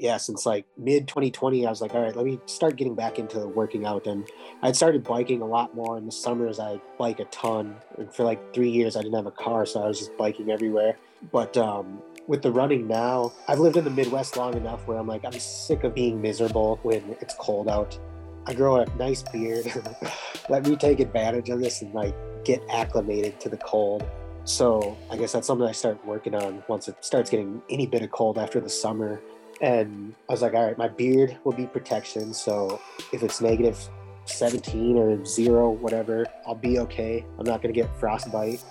yeah, since like mid 2020, I was like, all right, let me start getting back into working out. And I'd started biking a lot more in the summers. I bike a ton. And for like three years, I didn't have a car, so I was just biking everywhere. But um, with the running now, I've lived in the Midwest long enough where I'm like, I'm sick of being miserable when it's cold out. I grow a nice beard. Let me take advantage of this and like get acclimated to the cold. So I guess that's something I start working on once it starts getting any bit of cold after the summer. And I was like, all right, my beard will be protection. So if it's negative 17 or zero, whatever, I'll be okay. I'm not going to get frostbite.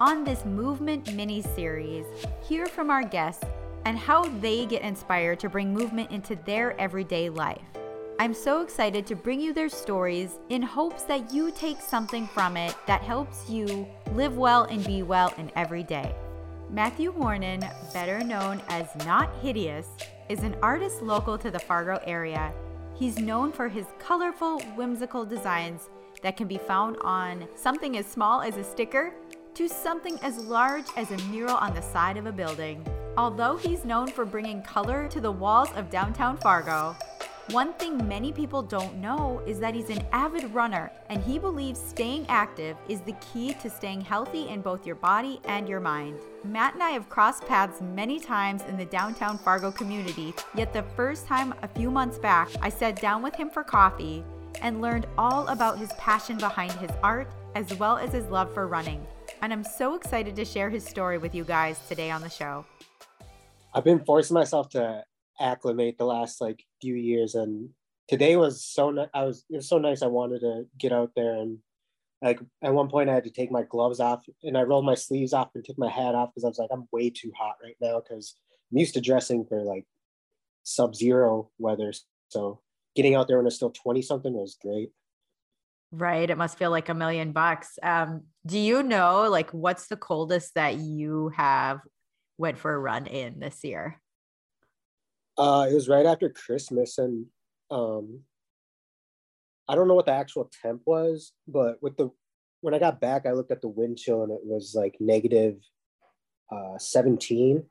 On this movement mini series, hear from our guests and how they get inspired to bring movement into their everyday life. I'm so excited to bring you their stories in hopes that you take something from it that helps you live well and be well in every day. Matthew Wuorinen, better known as Not Hideuhs, is an artist local to the Fargo area. He's known for his colorful, whimsical designs that can be found on something as small as a sticker to something as large as a mural on the side of a building. Although he's known for bringing color to the walls of downtown Fargo, one thing many people don't know is that he's an avid runner, and he believes staying active is the key to staying healthy in both your body and your mind. Matt and I have crossed paths many times in the downtown Fargo community, yet the first time a few months back, I sat down with him for coffee and learned all about his passion behind his art as well as his love for running. And I'm so excited to share his story with you guys today on the show. I've been forcing myself to acclimate the last like few years and today was so ni- I was it was so nice I wanted to get out there and like at one point I had to take my gloves off and I rolled my sleeves off and took my hat off because I was like I'm way too hot right now because I'm used to dressing for like sub-zero weather so getting out there when it's still 20 something was great Right. It must feel like a million bucks. Um, do you know like what's the coldest that you have went for a run in this year? Uh, it was right after Christmas, and um, I don't know what the actual temp was, but with the when I got back, I looked at the wind chill, and it was like negative uh, seventeen.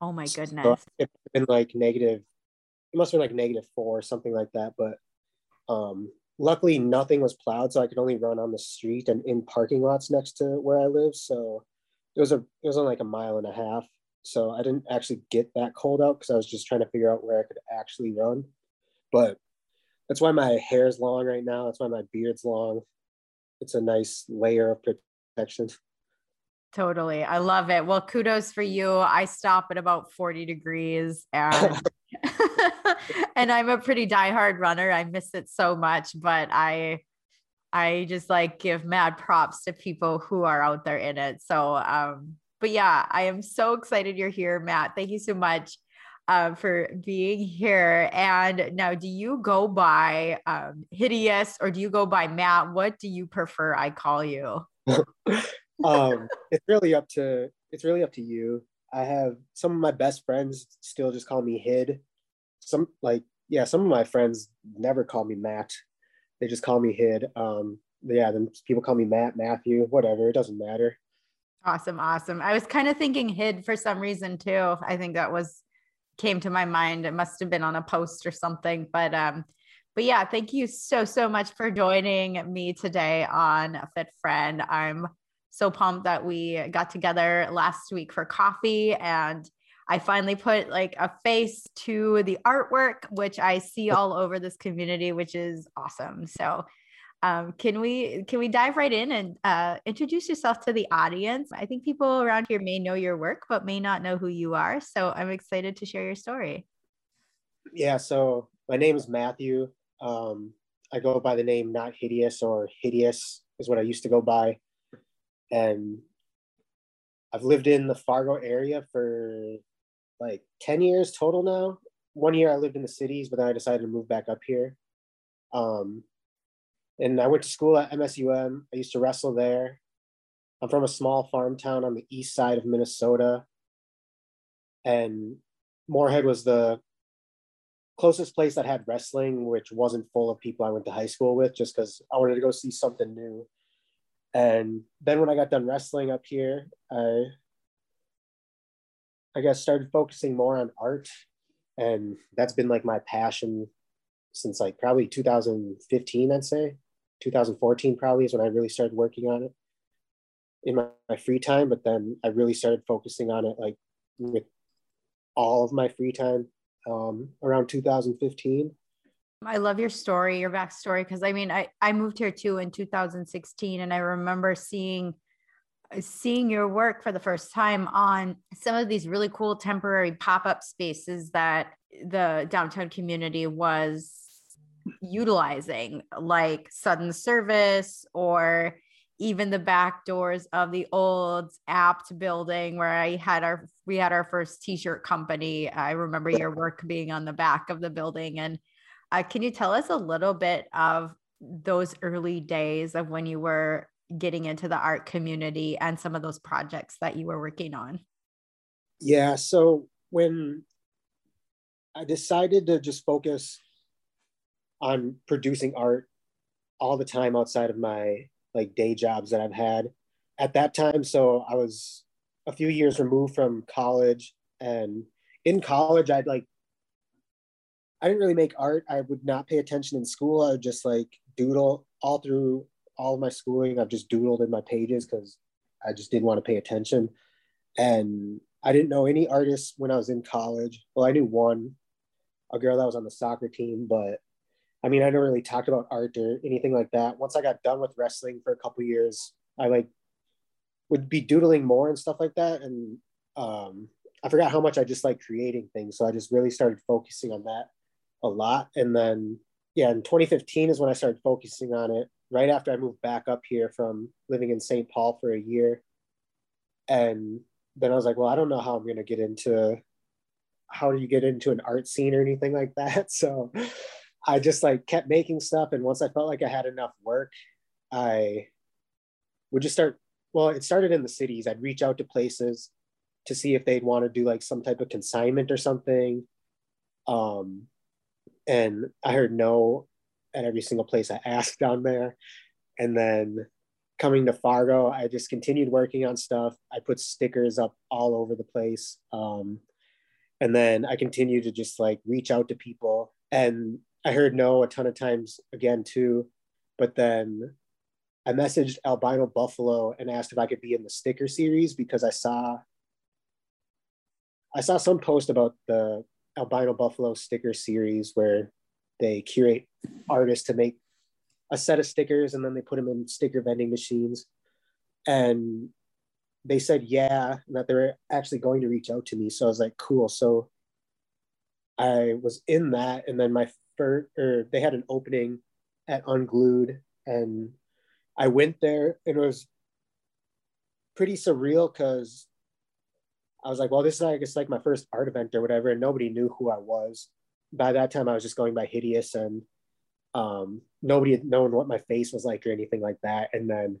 Oh my goodness! So it been like negative. It must have been like negative four or something like that. But um, luckily, nothing was plowed, so I could only run on the street and in parking lots next to where I live. So it was a it was only like a mile and a half so I didn't actually get that cold out because I was just trying to figure out where I could actually run. But that's why my hair is long right now. That's why my beard's long. It's a nice layer of protection. Totally. I love it. Well, kudos for you. I stop at about 40 degrees and and I'm a pretty diehard runner. I miss it so much, but I I just like give mad props to people who are out there in it. So um but yeah, I am so excited you're here, Matt. Thank you so much uh, for being here. And now, do you go by um, Hideuhs or do you go by Matt? What do you prefer I call you? um, it's really up to it's really up to you. I have some of my best friends still just call me Hid. Some like yeah, some of my friends never call me Matt. They just call me Hid. Um, yeah, then people call me Matt, Matthew, whatever. It doesn't matter. Awesome, awesome. I was kind of thinking hid for some reason too. I think that was came to my mind. It must have been on a post or something, but um but yeah, thank you so so much for joining me today on Fit Friend. I'm so pumped that we got together last week for coffee and I finally put like a face to the artwork, which I see all over this community, which is awesome. So um, can we can we dive right in and uh, introduce yourself to the audience? I think people around here may know your work, but may not know who you are. So I'm excited to share your story. Yeah. So my name is Matthew. Um, I go by the name Not Hideuhs or Hideuhs is what I used to go by, and I've lived in the Fargo area for like 10 years total now. One year I lived in the cities, but then I decided to move back up here. Um, and I went to school at MSUM. I used to wrestle there. I'm from a small farm town on the east side of Minnesota. And Moorhead was the closest place that had wrestling, which wasn't full of people I went to high school with, just because I wanted to go see something new. And then when I got done wrestling up here, I I guess, started focusing more on art. And that's been like my passion since like probably 2015, I'd say. 2014 probably is when I really started working on it in my, my free time. But then I really started focusing on it like with all of my free time um, around 2015. I love your story, your backstory, because I mean, I, I moved here too in 2016, and I remember seeing seeing your work for the first time on some of these really cool temporary pop-up spaces that the downtown community was utilizing, like sudden service or even the back doors of the old apt building where i had our we had our first t-shirt company. I remember your work being on the back of the building. And uh, can you tell us a little bit of those early days of when you were getting into the art community and some of those projects that you were working on? Yeah so when i decided to just focus on producing art all the time outside of my like day jobs that I've had at that time. So I was a few years removed from college and in college I'd like I didn't really make art. I would not pay attention in school. I would just like doodle all through all of my schooling. I've just doodled in my pages because I just didn't want to pay attention. And I didn't know any artists when I was in college. Well, I knew one, a girl that was on the soccer team, but I mean, I never really talked about art or anything like that. Once I got done with wrestling for a couple years, I like would be doodling more and stuff like that. And um, I forgot how much I just like creating things. So I just really started focusing on that a lot. And then, yeah, in 2015 is when I started focusing on it right after I moved back up here from living in St. Paul for a year. And then I was like, well, I don't know how I'm going to get into how do you get into an art scene or anything like that. So I just like kept making stuff. And once I felt like I had enough work, I would just start. Well, it started in the cities. I'd reach out to places to see if they'd want to do like some type of consignment or something. Um, and I heard no at every single place I asked down there. And then coming to Fargo, I just continued working on stuff. I put stickers up all over the place. Um, and then I continued to just like reach out to people. And I heard no a ton of times again too, but then I messaged Albino Buffalo and asked if I could be in the sticker series because I saw I saw some post about the Albino Buffalo sticker series where they curate artists to make a set of stickers and then they put them in sticker vending machines. And they said yeah, that they were actually going to reach out to me. So I was like, cool. So I was in that, and then my or they had an opening at Unglued, and I went there, and it was pretty surreal because I was like, well, this is I guess like my first art event or whatever, and nobody knew who I was. By that time, I was just going by Hideuhs, and um, nobody had known what my face was like or anything like that. And then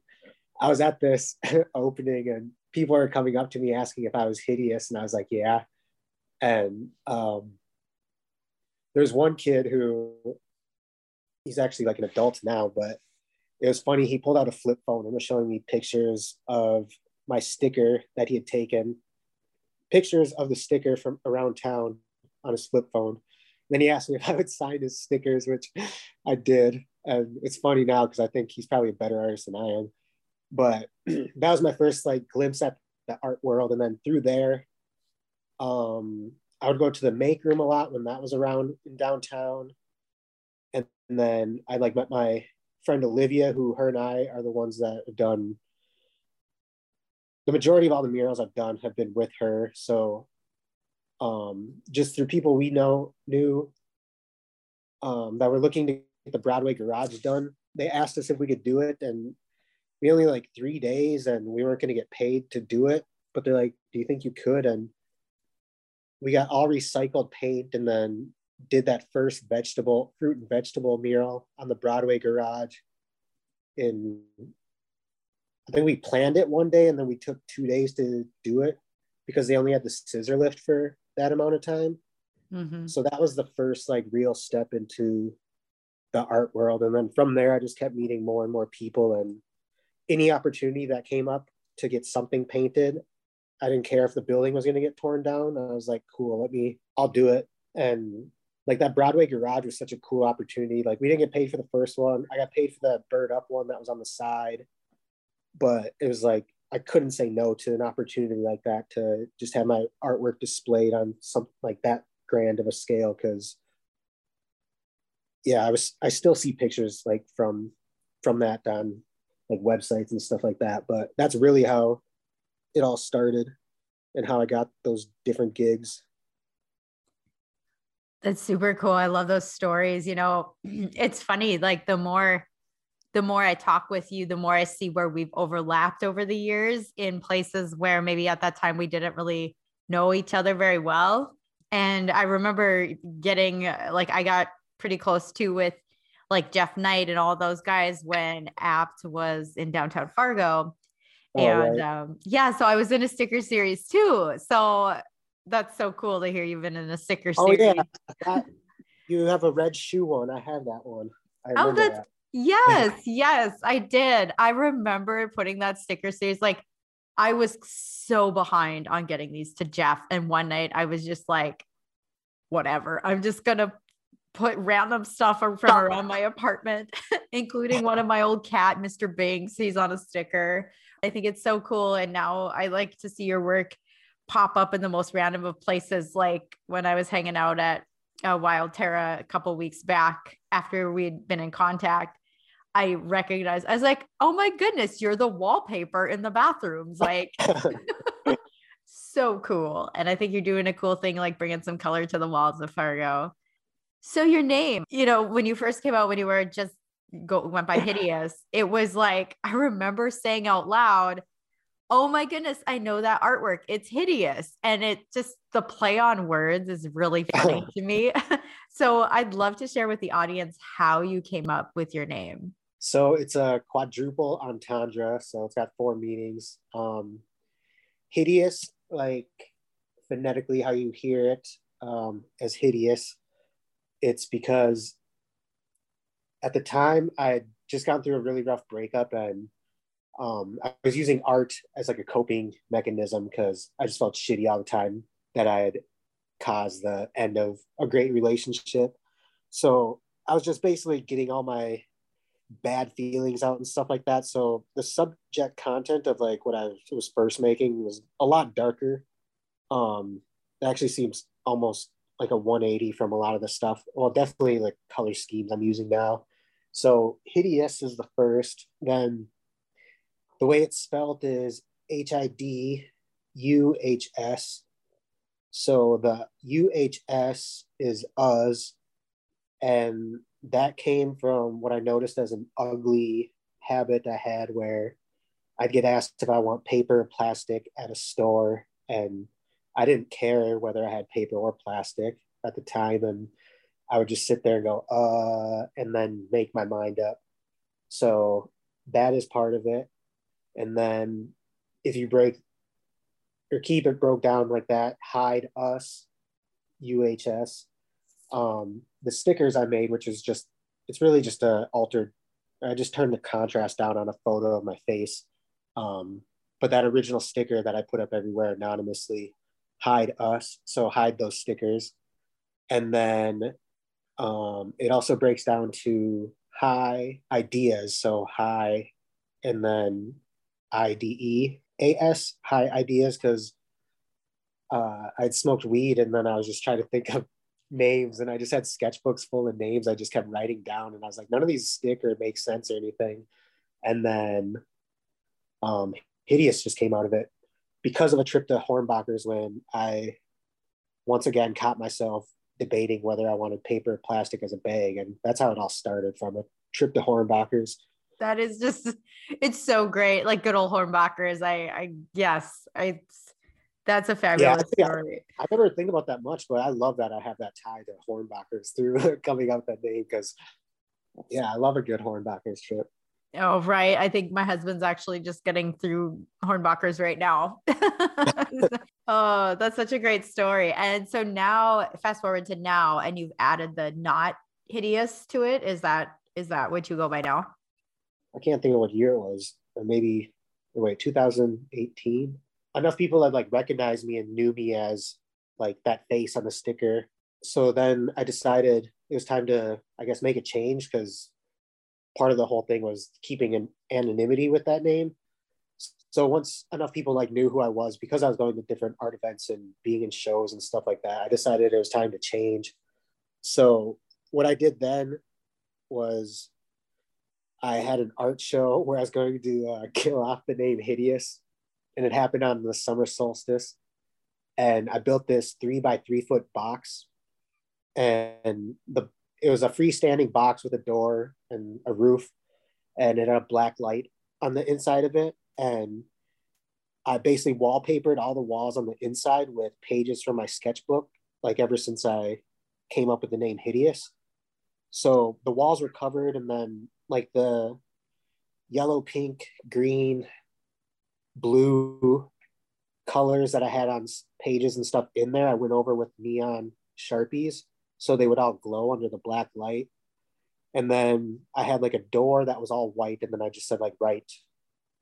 I was at this opening, and people were coming up to me asking if I was hideous, and I was like, yeah. And um, there's one kid who he's actually like an adult now, but it was funny. He pulled out a flip phone and was showing me pictures of my sticker that he had taken, pictures of the sticker from around town on his flip phone. And then he asked me if I would sign his stickers, which I did. And it's funny now because I think he's probably a better artist than I am. But that was my first like glimpse at the art world. And then through there, um, I would go to the make room a lot when that was around in downtown. And, then I like met my friend Olivia, who her and I are the ones that have done the majority of all the murals I've done have been with her. So um, just through people we know knew um, that were looking to get the Broadway garage done, they asked us if we could do it. And we only like three days and we weren't going to get paid to do it. But they're like, do you think you could? And we got all recycled paint and then did that first vegetable fruit and vegetable mural on the Broadway garage in I think we planned it one day and then we took two days to do it because they only had the scissor lift for that amount of time. Mm-hmm. So that was the first like real step into the art world. And then from there, I just kept meeting more and more people and any opportunity that came up to get something painted, I didn't care if the building was going to get torn down. I was like, cool, let me, I'll do it. And like that Broadway garage was such a cool opportunity. Like we didn't get paid for the first one. I got paid for the bird up one that was on the side, but it was like I couldn't say no to an opportunity like that to just have my artwork displayed on something like that grand of a scale. Cause yeah, I was I still see pictures like from from that on like websites and stuff like that. But that's really how it all started and how I got those different gigs. That's super cool. I love those stories. You know, it's funny, like the more the more I talk with you, the more I see where we've overlapped over the years in places where maybe at that time we didn't really know each other very well. And I remember getting like I got pretty close to with like Jeff Knight and all those guys when Apt was in downtown Fargo. Oh, and right. um, yeah, so I was in a sticker series too. So that's so cool to hear you've been in a sticker oh, series. Yeah. That, you have a red shoe one. I have that one. oh, that's that. yes, yes, I did. I remember putting that sticker series. Like I was so behind on getting these to Jeff. And one night I was just like, whatever. I'm just gonna put random stuff from around my apartment, including one of my old cat, Mr. Binks. He's on a sticker. I think it's so cool. And now I like to see your work pop up in the most random of places. Like when I was hanging out at uh, Wild Terra a couple weeks back after we'd been in contact, I recognized, I was like, oh my goodness, you're the wallpaper in the bathrooms. Like, so cool. And I think you're doing a cool thing, like bringing some color to the walls of Fargo. So your name, you know, when you first came out, when you were just go went by hideous, it was like I remember saying out loud, "Oh my goodness, I know that artwork. It's hideous." And it just the play on words is really funny to me. so I'd love to share with the audience how you came up with your name. So it's a quadruple entendre. So it's got four meanings. Um, hideous, like phonetically, how you hear it um, as hideous it's because at the time I had just gone through a really rough breakup and um, I was using art as like a coping mechanism because I just felt shitty all the time that I had caused the end of a great relationship. So I was just basically getting all my bad feelings out and stuff like that. So the subject content of like what I was first making was a lot darker. Um, it actually seems almost like a 180 from a lot of the stuff. Well, definitely like color schemes I'm using now. So hideous is the first. Then the way it's spelled is H I D U H S. So the UHS is us. And that came from what I noticed as an ugly habit I had where I'd get asked if I want paper or plastic at a store and I didn't care whether I had paper or plastic at the time. And I would just sit there and go, uh, and then make my mind up. So that is part of it. And then if you break or keep it broke down like that, hide us, UHS. Um, the stickers I made, which is just, it's really just a altered, I just turned the contrast down on a photo of my face. Um, but that original sticker that I put up everywhere anonymously, hide us. So hide those stickers. And then um, it also breaks down to high ideas. So high and then I D E A S, high ideas, because uh, I'd smoked weed and then I was just trying to think of names and I just had sketchbooks full of names I just kept writing down and I was like, none of these stick or make sense or anything. And then um, Hideuhs just came out of it because of a trip to Hornbacher's when I once again caught myself debating whether I wanted paper or plastic as a bag. And that's how it all started from a trip to Hornbacher's. That is just, it's so great. Like good old Hornbachers. I, I, yes, I, that's a fabulous yeah, story. I, I never think about that much, but I love that I have that tie to Hornbachers through coming up that name because, yeah, I love a good Hornbachers trip. Oh, right. I think my husband's actually just getting through Hornbachers right now. oh, that's such a great story. And so now, fast forward to now, and you've added the not hideous to it. Is that is that what you go by now? I can't think of what year it was. Maybe wait, 2018. enough people had like recognized me and knew me as like that face on the sticker. So then I decided it was time to, I guess, make a change because part of the whole thing was keeping an anonymity with that name. So once enough people like knew who I was, because I was going to different art events and being in shows and stuff like that, I decided it was time to change. So what I did then was I had an art show where I was going to uh, kill off the name Hideuhs, and it happened on the summer solstice. And I built this three by three foot box, and the it was a freestanding box with a door and a roof, and it had a black light on the inside of it. And I basically wallpapered all the walls on the inside with pages from my sketchbook, like ever since I came up with the name Hideuhs. So the walls were covered, and then like the yellow, pink, green, blue colors that I had on pages and stuff in there, I went over with neon sharpies so they would all glow under the black light. And then I had like a door that was all white, and then I just said like write,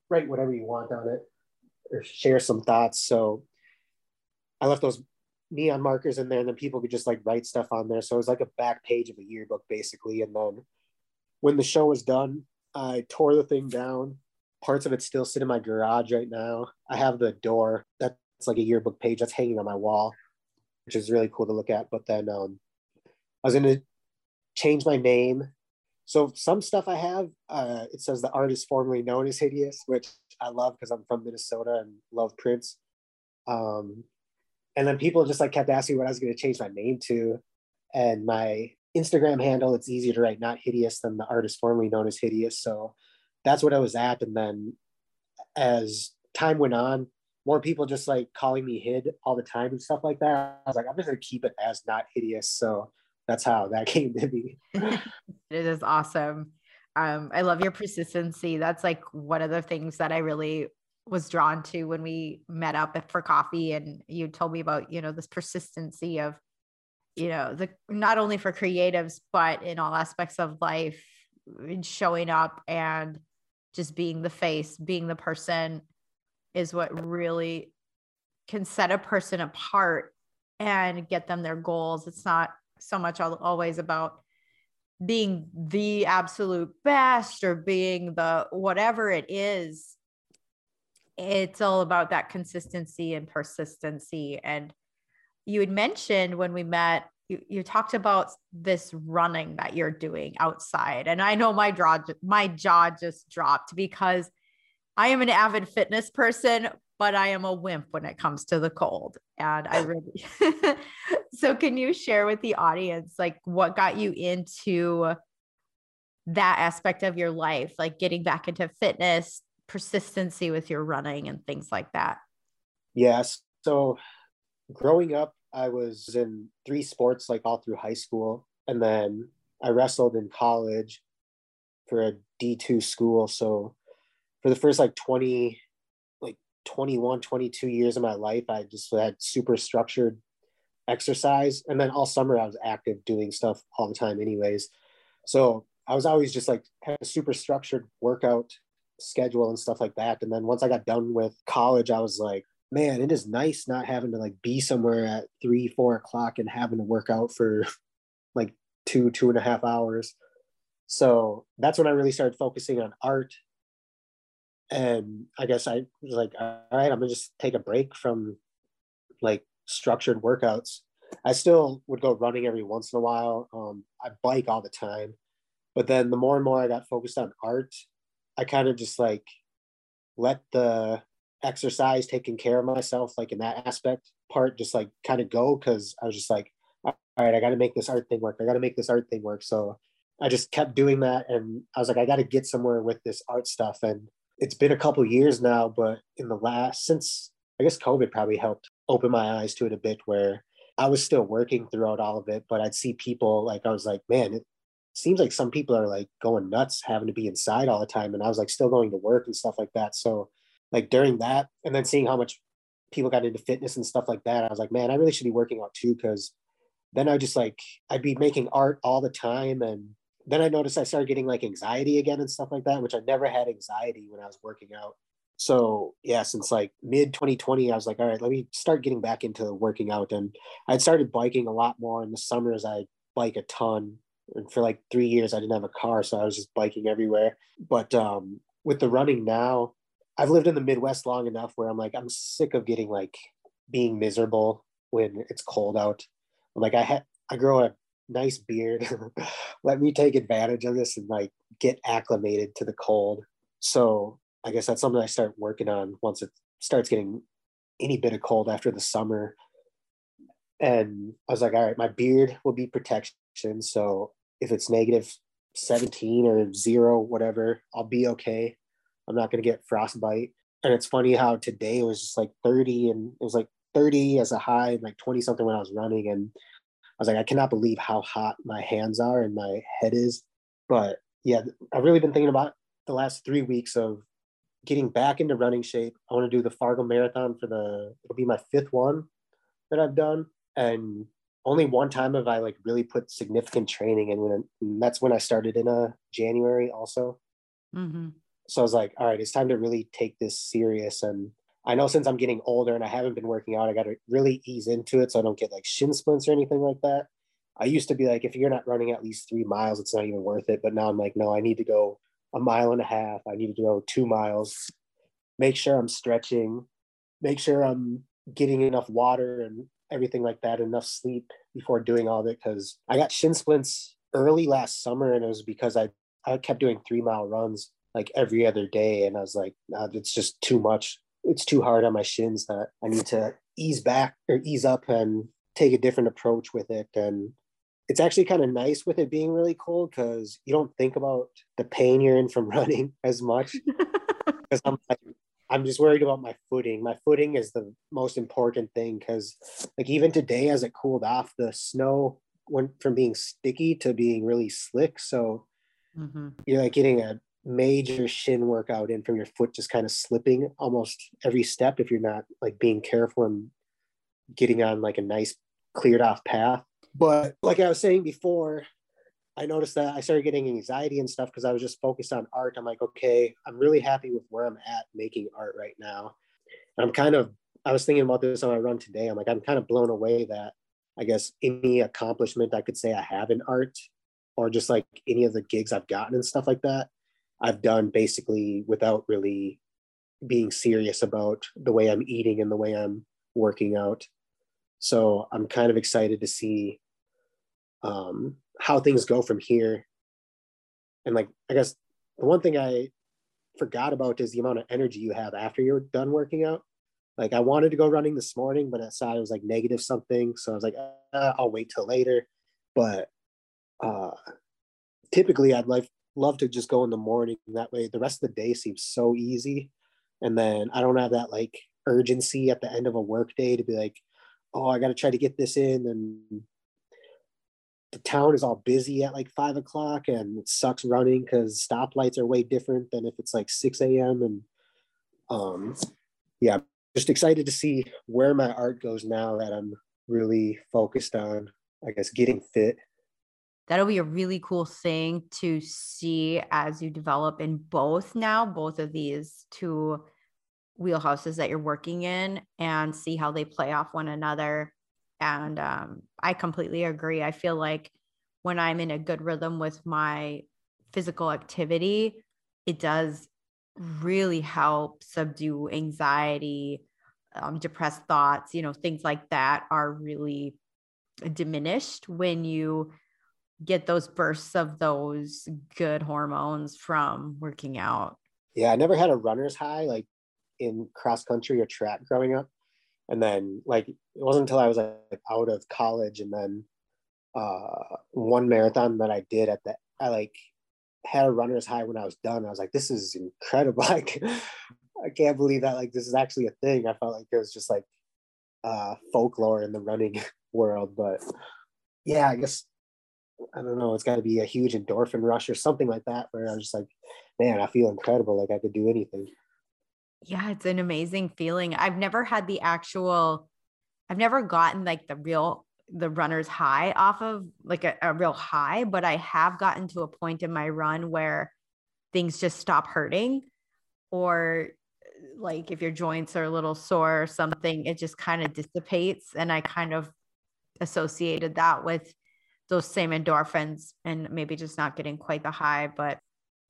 write whatever you want on it, or share some thoughts. So I left those neon markers in there, and then people could just like write stuff on there. So it was like a back page of a yearbook basically. And then when the show was done, I tore the thing down. Parts of it still sit in my garage right now. I have the door that's like a yearbook page that's hanging on my wall, which is really cool to look at. But then um, I was to change my name. So some stuff I have, uh, it says the artist formerly known as Hideuhs, which I love because I'm from Minnesota and love Prince. Um, and then people just like kept asking what I was going to change my name to, and my Instagram handle. It's easier to write not hideous than the artist formerly known as Hideuhs. So that's what I was at. And then as time went on, more people just like calling me Hid all the time and stuff like that. I was like, I'm just gonna keep it as not hideous. So that's how that came to be. it is awesome. Um, I love your persistency. That's like one of the things that I really was drawn to when we met up for coffee and you told me about, you know, this persistency of, you know, the not only for creatives, but in all aspects of life, in showing up and just being the face, being the person is what really can set a person apart and get them their goals. It's not so much always about being the absolute best or being the whatever it is. It's all about that consistency and persistency. And you had mentioned when we met you, you talked about this running that you're doing outside. And i know my jaw my jaw just dropped because i am an avid fitness person but I am a wimp when it comes to the cold. And I really, so can you share with the audience, like what got you into that aspect of your life, like getting back into fitness, persistency with your running and things like that? Yes. So growing up, I was in three sports like all through high school. And then I wrestled in college for a D2 school. So for the first like 20, like 21, 22 years of my life, I just had super structured exercise. And then all summer, I was active doing stuff all the time, anyways. So I was always just like had a super structured workout schedule and stuff like that. And then once I got done with college, I was like, man, it is nice not having to like be somewhere at three, four o'clock and having to work out for like two, two and a half hours. So that's when I really started focusing on art and I guess I was like, all right, I'm gonna just take a break from like structured workouts. I still would go running every once in a while. Um, I bike all the time, but then the more and more I got focused on art, I kind of just like let the exercise taking care of myself, like in that aspect part, just like kind of go because I was just like, all right, I got to make this art thing work. I got to make this art thing work. So I just kept doing that, and I was like, I got to get somewhere with this art stuff, and it's been a couple years now, but in the last since I guess COVID probably helped open my eyes to it a bit where I was still working throughout all of it, but I'd see people like I was like, man, it seems like some people are like going nuts having to be inside all the time. And I was like still going to work and stuff like that. So like during that and then seeing how much people got into fitness and stuff like that, I was like, man, I really should be working out too, because then I just like I'd be making art all the time and then I noticed I started getting like anxiety again and stuff like that, which I never had anxiety when I was working out. So yeah, since like mid 2020, I was like, all right, let me start getting back into working out. And I'd started biking a lot more in the summers. I bike a ton. And for like three years, I didn't have a car, so I was just biking everywhere. But um, with the running now, I've lived in the Midwest long enough where I'm like, I'm sick of getting like being miserable when it's cold out. I'm like, I had I grow a nice beard. Let me take advantage of this and like get acclimated to the cold. So I guess that's something I start working on once it starts getting any bit of cold after the summer. And I was like, all right, my beard will be protection. So if it's negative 17 or zero, whatever, I'll be okay. I'm not going to get frostbite. And it's funny how today it was just like 30 and it was like 30 as a high and like 20 something when I was running. And I was like, I cannot believe how hot my hands are and my head is. But yeah, I've really been thinking about the last three weeks of getting back into running shape. I want to do the Fargo Marathon for the, it'll be my fifth one that I've done. And only one time have I like really put significant training in when and that's when I started in a uh, January also. Mm-hmm. So I was like, all right, it's time to really take this serious. And I know since I'm getting older and I haven't been working out, I got to really ease into it so I don't get like shin splints or anything like that. I used to be like, if you're not running at least three miles, it's not even worth it. But now I'm like, no, I need to go a mile and a half. I need to go two miles. Make sure I'm stretching. Make sure I'm getting enough water and everything like that, enough sleep before doing all of it. Because I got shin splints early last summer, and it was because I I kept doing three mile runs like every other day, and I was like, nah, it's just too much it's too hard on my shins that I need to ease back or ease up and take a different approach with it. And it's actually kind of nice with it being really cold because you don't think about the pain you're in from running as much. Because I'm like, I'm just worried about my footing. My footing is the most important thing because, like, even today as it cooled off, the snow went from being sticky to being really slick. So mm-hmm. you're like getting a major shin workout in from your foot just kind of slipping almost every step if you're not like being careful and getting on like a nice cleared off path. But like I was saying before, I noticed that I started getting anxiety and stuff because I was just focused on art. I'm like, okay, I'm really happy with where I'm at making art right now. And I'm kind of, I was thinking about this on my run today. I'm like, I'm kind of blown away that I guess any accomplishment I could say I have in art or just like any of the gigs I've gotten and stuff like that I've done basically without really being serious about the way I'm eating and the way I'm working out. So I'm kind of excited to see um, how things go from here. And like, I guess the one thing I forgot about is the amount of energy you have after you're done working out. Like I wanted to go running this morning, but I saw it was like negative something. So I was like, uh, I'll wait till later. But uh, typically I'd like love to just go in the morning. That way, the rest of the day seems so easy. And then I don't have that like urgency at the end of a work day to be like, oh, I got to try to get this in. And the town is all busy at like five o'clock and it sucks running because stoplights are way different than if it's like 6 a.m. And um, yeah, just excited to see where my art goes now that I'm really focused on, I guess, getting fit that'll be a really cool thing to see as you develop in both now, both of these two wheelhouses that you're working in and see how they play off one another. And um, I completely agree. I feel like when I'm in a good rhythm with my physical activity, it does really help subdue anxiety, um, depressed thoughts, you know, things like that are really diminished when you get those bursts of those good hormones from working out. Yeah, I never had a runner's high like in cross country or track growing up. And then like it wasn't until I was like out of college and then uh one marathon that I did at the I like had a runner's high when I was done. I was like, this is incredible. Like I can't believe that like this is actually a thing. I felt like it was just like uh folklore in the running world. But yeah, I guess I don't know, it's got to be a huge endorphin rush or something like that, where i was just like, man, I feel incredible. Like I could do anything. Yeah, it's an amazing feeling. I've never had the actual, I've never gotten like the real, the runner's high off of like a, a real high, but I have gotten to a point in my run where things just stop hurting or like if your joints are a little sore or something, it just kind of dissipates. And I kind of associated that with those same endorphins and maybe just not getting quite the high. But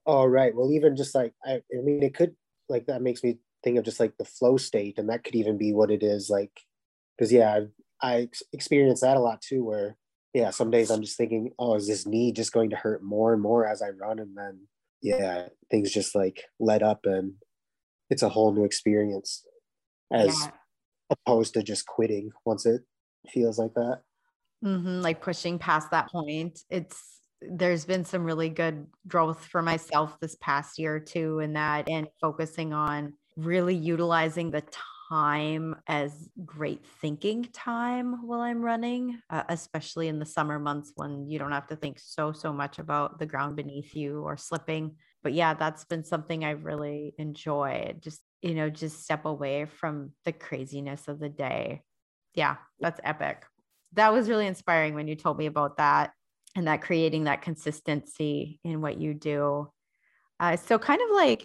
All right. Well, even just like, I, I mean, it could like that makes me think of just like the flow state, and that could even be what it is. Like, because yeah, I, I experience that a lot too, where yeah, some days I'm just thinking, oh, is this knee just going to hurt more and more as I run? And then, yeah, things just like let up and it's a whole new experience as yeah. opposed to just quitting once it feels like that. Mm-hmm, like pushing past that point. It's, there's been some really good growth for myself this past year too, in that and focusing on really utilizing the time as great thinking time while I'm running, uh, especially in the summer months when you don't have to think so, so much about the ground beneath you or slipping. But yeah, that's been something I've really enjoyed. Just, you know, just step away from the craziness of the day. Yeah, that's epic. That was really inspiring when you told me about that and that creating that consistency in what you do. Uh, so, kind of like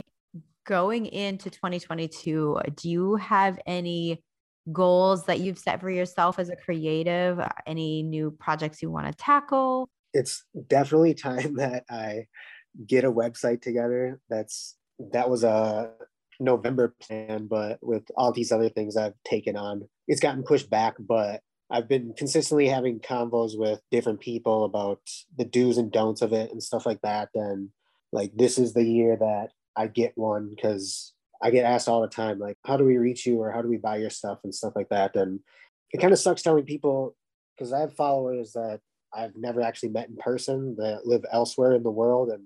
going into 2022, do you have any goals that you've set for yourself as a creative? Uh, any new projects you want to tackle? It's definitely time that I get a website together. That's that was a November plan, but with all these other things I've taken on, it's gotten pushed back. But I've been consistently having convos with different people about the do's and don'ts of it and stuff like that. And like this is the year that I get one because I get asked all the time, like, how do we reach you or how do we buy your stuff and stuff like that. And it kind of sucks telling people because I have followers that I've never actually met in person that live elsewhere in the world. And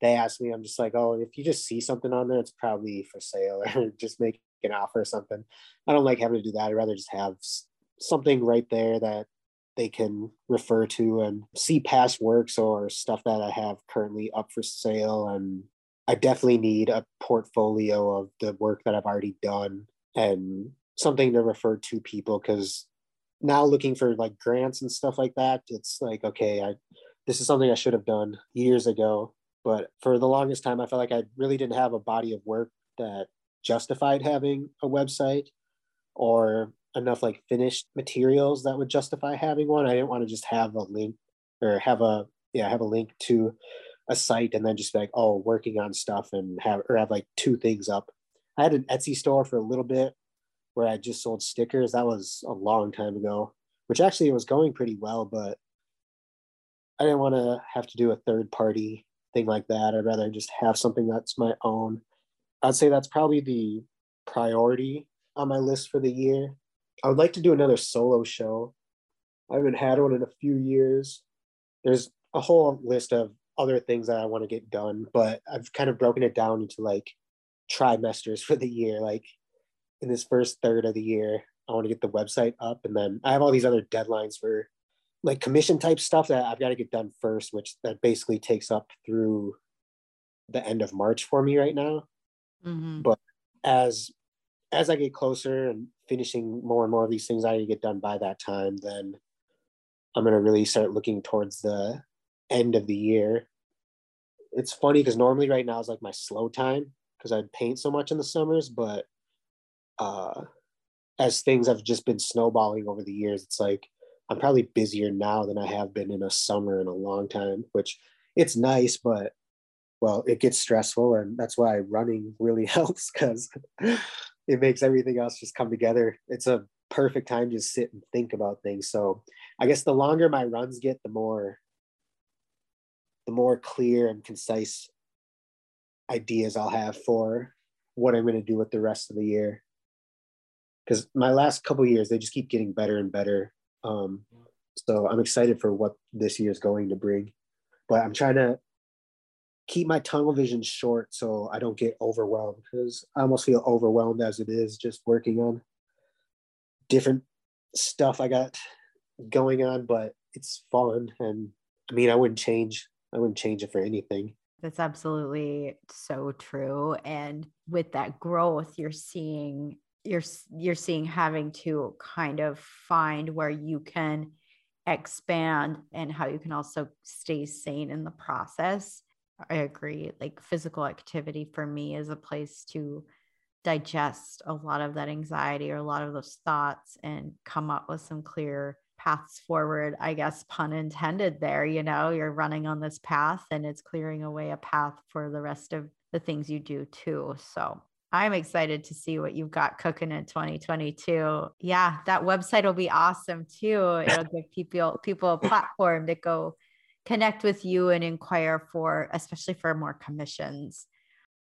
they ask me, I'm just like, oh, if you just see something on there, it's probably for sale or just make an offer or something. I don't like having to do that. I'd rather just have something right there that they can refer to and see past works or stuff that I have currently up for sale and I definitely need a portfolio of the work that I've already done and something to refer to people because now looking for like grants and stuff like that, it's like, okay, I this is something I should have done years ago. But for the longest time, I felt like I really didn't have a body of work that justified having a website or enough like finished materials that would justify having one. I didn't want to just have a link or have a yeah, have a link to a site and then just be like, oh, working on stuff and have or have like two things up. I had an Etsy store for a little bit where I just sold stickers. That was a long time ago, which actually was going pretty well, but I didn't want to have to do a third party thing like that. I'd rather just have something that's my own. I'd say that's probably the priority on my list for the year. I would like to do another solo show. I haven't had one in a few years. There's a whole list of other things that I want to get done, but I've kind of broken it down into like trimesters for the year. Like in this first third of the year, I want to get the website up, and then I have all these other deadlines for like commission type stuff that I've got to get done first, which that basically takes up through the end of March for me right now. Mm-hmm. But as as I get closer and finishing more and more of these things I need to get done by that time, then I'm gonna really start looking towards the end of the year. It's funny because normally right now is like my slow time because I paint so much in the summers, but uh, as things have just been snowballing over the years, it's like I'm probably busier now than I have been in a summer in a long time, which it's nice, but well, it gets stressful, and that's why running really helps because it makes everything else just come together. It's a perfect time to sit and think about things. So I guess the longer my runs get, the more the more clear and concise ideas I'll have for what I'm going to do with the rest of the year. Because my last couple years, they just keep getting better and better. Um, so I'm excited for what this year is going to bring. But I'm trying to keep my tunnel vision short so I don't get overwhelmed because I almost feel overwhelmed as it is just working on different stuff I got going on, but it's fun. And I mean, I wouldn't change I wouldn't change it for anything. That's absolutely so true. And with that growth, you're seeing you're you're seeing having to kind of find where you can expand and how you can also stay sane in the process. I agree. Like physical activity for me is a place to digest a lot of that anxiety or a lot of those thoughts and come up with some clear paths forward i guess pun intended there you know you're running on this path and it's clearing away a path for the rest of the things you do too so i'm excited to see what you've got cooking in 2022 yeah that website will be awesome too it'll give people people a platform to go connect with you and inquire for especially for more commissions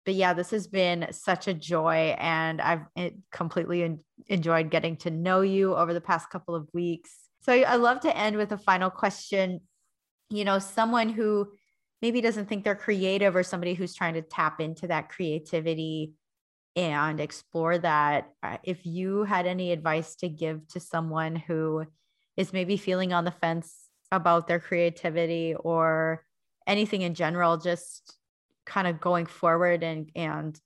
but yeah, this has been such a joy, and I've eh, completely enjoyed getting to know you over the past couple of weeks. So I love to end with a final question. You know, someone who maybe doesn't think they're creative or somebody who's trying to tap into that creativity and explore that. Uh, if you had any advice to give to someone who is maybe feeling on the fence about their creativity or anything in general, just kind of going forward and and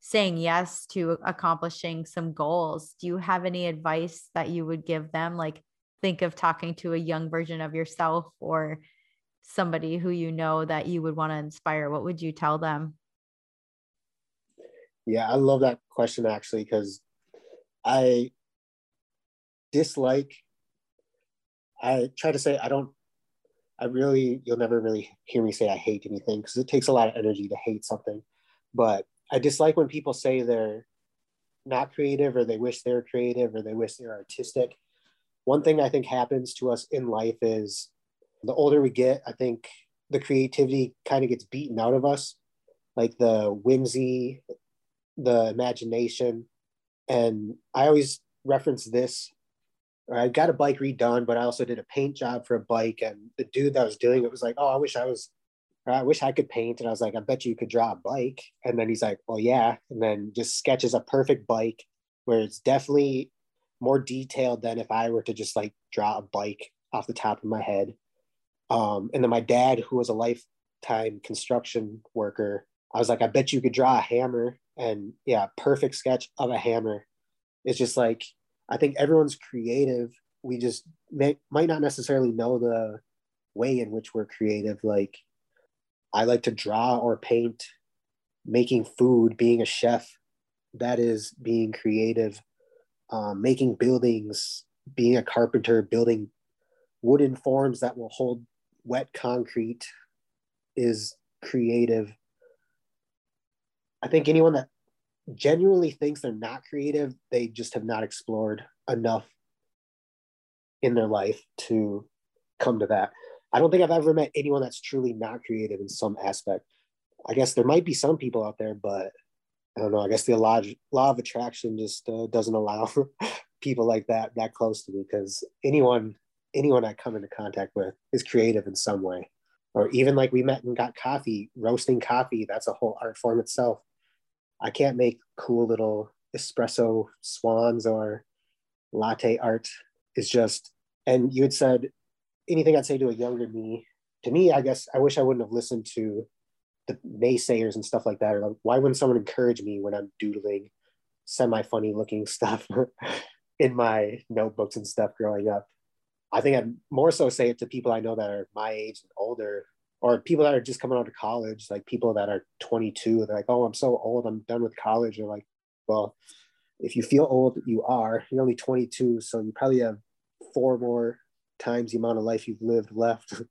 saying yes to accomplishing some goals. Do you have any advice that you would give them? Like think of talking to a young version of yourself or somebody who you know that you would want to inspire. What would you tell them? Yeah i love that question actually because i dislike i try to say i don't I really, you'll never really hear me say I hate anything because it takes a lot of energy to hate something. But I dislike when people say they're not creative or they wish they're creative or they wish they're artistic. One thing I think happens to us in life is the older we get, I think the creativity kind of gets beaten out of us, like the whimsy, the imagination. And I always reference this I got a bike redone, but I also did a paint job for a bike. And the dude that was doing it was like, "Oh, I wish I was, I wish I could paint." And I was like, "I bet you you could draw a bike." And then he's like, "Well, yeah," and then just sketches a perfect bike where it's definitely more detailed than if I were to just like draw a bike off the top of my head. Um, and then my dad, who was a lifetime construction worker, I was like, "I bet you could draw a hammer." And yeah, perfect sketch of a hammer. It's just like I think everyone's creative. We just may, might not necessarily know the way in which we're creative. Like I like to draw or paint, making food, being a chef. That is being creative. Um, making buildings, being a carpenter, building wooden forms that will hold wet concrete is creative. I think anyone that genuinely thinks they're not creative, they just have not explored enough in their life to come to that. I don't think I've ever met anyone that's truly not creative in some aspect. I guess there might be some people out there, but I don't know. I guess the law, law of attraction just uh, doesn't allow people like that that close to me because anyone anyone I come into contact with is creative in some way. Or even like we met and got coffee, roasting coffee, that's a whole art form itself. I can't make cool little espresso swans or latte art. It's just, and you had said anything I'd say to a younger me. To me, I guess I wish I wouldn't have listened to the naysayers and stuff like that. Or like, why wouldn't someone encourage me when I'm doodling semi funny looking stuff in my notebooks and stuff growing up? I think I'd more so say it to people I know that are my age and older or people that are just coming out of college, like people that are 22, they're like, oh, I'm so old, I'm done with college. They're like, well, if you feel old, you are. You're only 22, so you probably have four more times the amount of life you've lived left.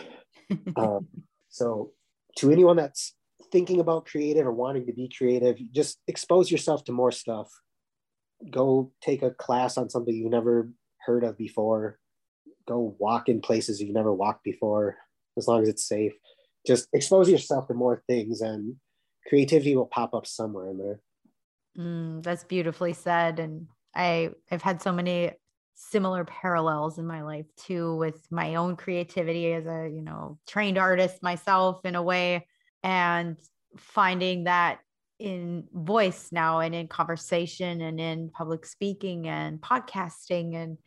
um, so, to anyone that's thinking about creative or wanting to be creative, just expose yourself to more stuff. Go take a class on something you've never heard of before. Go walk in places you've never walked before as long as it's safe. Just expose yourself to more things and creativity will pop up somewhere in there. Mm, that's beautifully said. And I, I've had so many similar parallels in my life too with my own creativity as a, you know, trained artist myself in a way and finding that in voice now and in conversation and in public speaking and podcasting and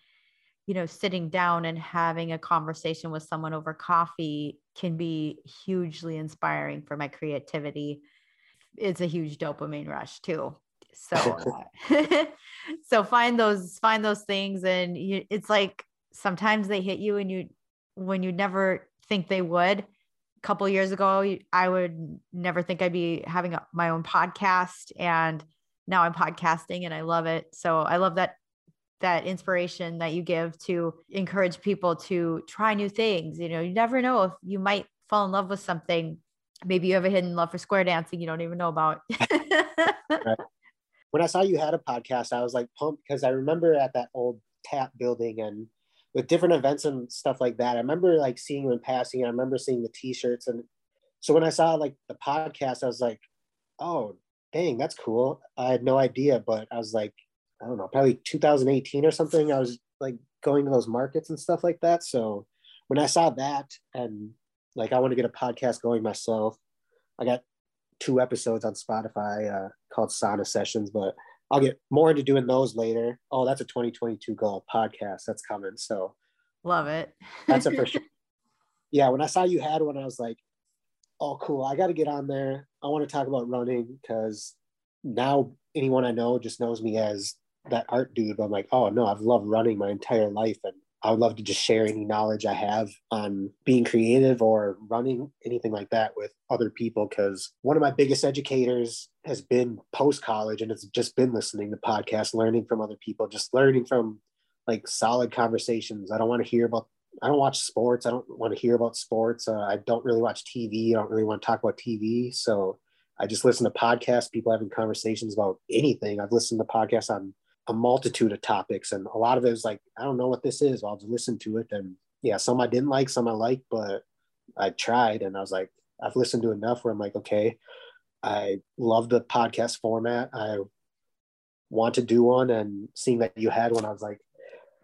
you know, sitting down and having a conversation with someone over coffee can be hugely inspiring for my creativity. It's a huge dopamine rush too. So, uh, so find those, find those things. And you, it's like, sometimes they hit you and you, when you never think they would, a couple years ago, I would never think I'd be having a, my own podcast. And now I'm podcasting and I love it. So I love that that inspiration that you give to encourage people to try new things. You know, you never know if you might fall in love with something. Maybe you have a hidden love for square dancing you don't even know about. right. When I saw you had a podcast, I was like pumped because I remember at that old tap building and with different events and stuff like that. I remember like seeing you in passing. I remember seeing the t-shirts. And so when I saw like the podcast, I was like, oh, dang, that's cool. I had no idea, but I was like, I don't know, probably 2018 or something. I was like going to those markets and stuff like that. So when I saw that and like I want to get a podcast going myself, I got two episodes on Spotify uh, called Sauna Sessions, but I'll get more into doing those later. Oh, that's a 2022 goal podcast that's coming. So love it. that's a for sure. Yeah, when I saw you had one, I was like, oh, cool. I got to get on there. I want to talk about running because now anyone I know just knows me as that art dude. But I'm like, oh no, I've loved running my entire life, and I would love to just share any knowledge I have on being creative or running anything like that with other people. Because one of my biggest educators has been post college, and it's just been listening to podcasts, learning from other people, just learning from like solid conversations. I don't want to hear about. I don't watch sports. I don't want to hear about sports. Uh, I don't really watch TV. I don't really want to talk about TV. So I just listen to podcasts, people having conversations about anything. I've listened to podcasts on a multitude of topics, and a lot of it is like, I don't know what this is. I'll just listen to it, and yeah, some I didn't like, some I liked, but I tried, and I was like, I've listened to enough where I'm like, okay, I love the podcast format. I want to do one, and seeing that you had one, I was like,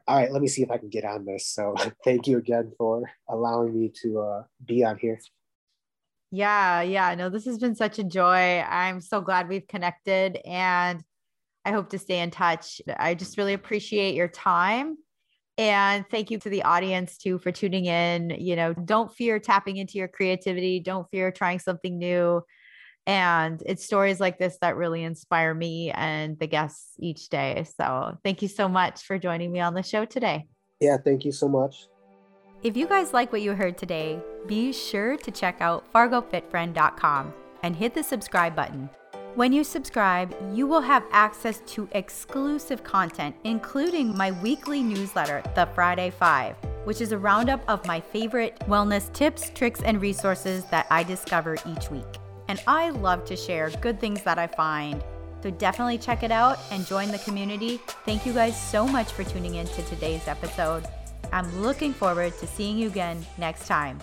all right, let me see if I can get on this. So thank you again for allowing me to uh, be on here. Yeah, yeah. No, this has been such a joy. I'm so glad we've connected and I hope to stay in touch. I just really appreciate your time. And thank you to the audience too for tuning in. You know, don't fear tapping into your creativity, don't fear trying something new. And it's stories like this that really inspire me and the guests each day. So thank you so much for joining me on the show today. Yeah, thank you so much. If you guys like what you heard today, be sure to check out fargofitfriend.com and hit the subscribe button. When you subscribe, you will have access to exclusive content, including my weekly newsletter, The Friday Five, which is a roundup of my favorite wellness tips, tricks, and resources that I discover each week. And I love to share good things that I find. So definitely check it out and join the community. Thank you guys so much for tuning in to today's episode. I'm looking forward to seeing you again next time.